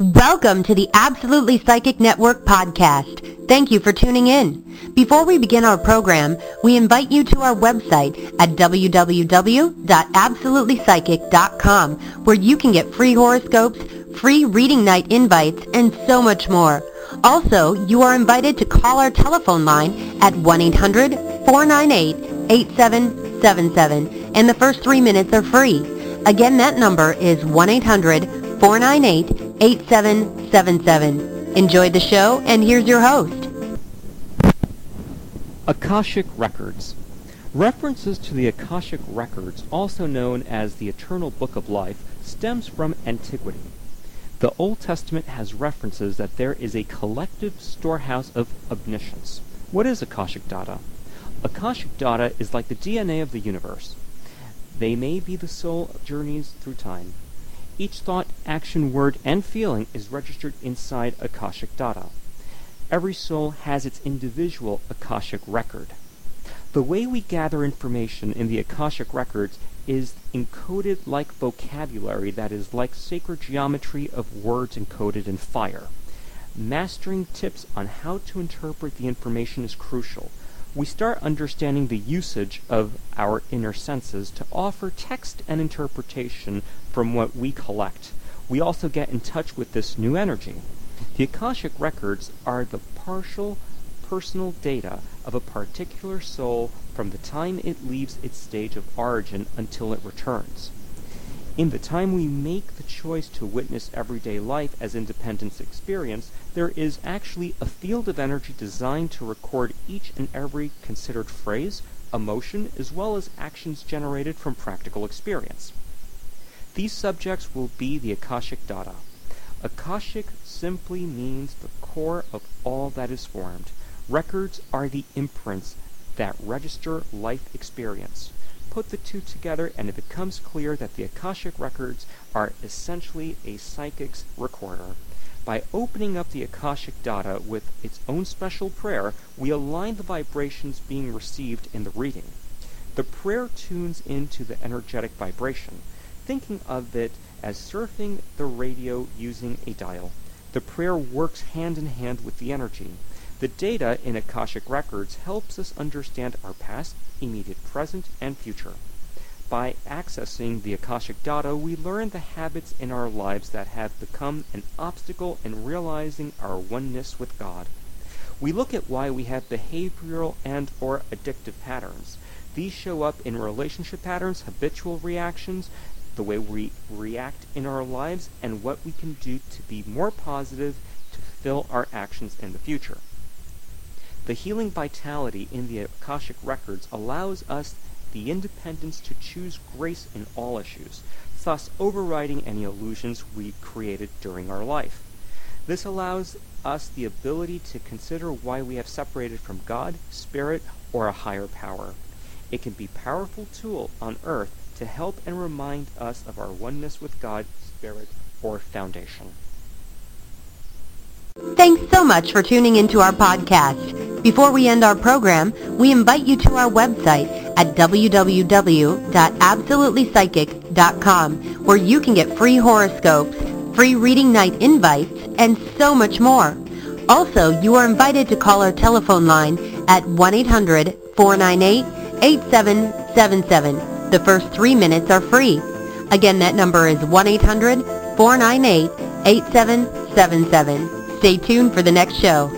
Welcome to the Absolutely Psychic Network podcast. Thank you for tuning in. Before we begin our program, we invite you to our website at www.absolutelypsychic.com where you can get free horoscopes, free reading night invites, and so much more. Also, you are invited to call our telephone line at 1-800-498-8777 and the first three minutes are free. Again, that number is 1-800-498-8777. Enjoy the show, and here's your host. Akashic Records. References to the Akashic Records, also known as the Eternal Book of Life, stems from antiquity. The Old Testament has references that there is a collective storehouse of omniscience. What is Akashic data? Akashic data is like the DNA of the universe. They may be the soul journeys through time. Each thought, action, word, and feeling is registered inside Akashic data. Every soul has its individual Akashic record. The way we gather information in the Akashic records is encoded like vocabulary that is like sacred geometry of words encoded in fire. Mastering tips on how to interpret the information is crucial. We start understanding the usage of our inner senses to offer text and interpretation from what we collect. We also get in touch with this new energy. The Akashic records are the partial personal data of a particular soul from the time it leaves its stage of origin until it returns. In the time we make the choice to witness everyday life as independence experience, there is actually a field of energy designed to record each and every considered phrase, emotion, as well as actions generated from practical experience. These subjects will be the Akashic data. Akashic simply means the core of all that is formed. Records are the imprints that register life experience. Put the two together and it becomes clear that the Akashic records are essentially a psychic's recorder. By opening up the Akashic data with its own special prayer, we align the vibrations being received in the reading. The prayer tunes into the energetic vibration, thinking of it as surfing the radio using a dial. The prayer works hand in hand with the energy. The data in Akashic Records helps us understand our past, immediate present, and future. By accessing the Akashic data, we learn the habits in our lives that have become an obstacle in realizing our oneness with God. We look at why we have behavioral and or addictive patterns. These show up in relationship patterns, habitual reactions, the way we react in our lives, and what we can do to be more positive to fill our actions in the future. The healing vitality in the Akashic records allows us the independence to choose grace in all issues, thus overriding any illusions we created during our life. This allows us the ability to consider why we have separated from God, Spirit, or a higher power. It can be a powerful tool on earth to help and remind us of our oneness with God, Spirit, or Foundation. Thanks so much for tuning into our podcast. Before we end our program, we invite you to our website at www.absolutelypsychic.com where you can get free horoscopes, free reading night invites, and so much more. Also, you are invited to call our telephone line at 1-800-498-8777. The first three minutes are free. Again, that number is 1-800-498-8777. Stay tuned for the next show.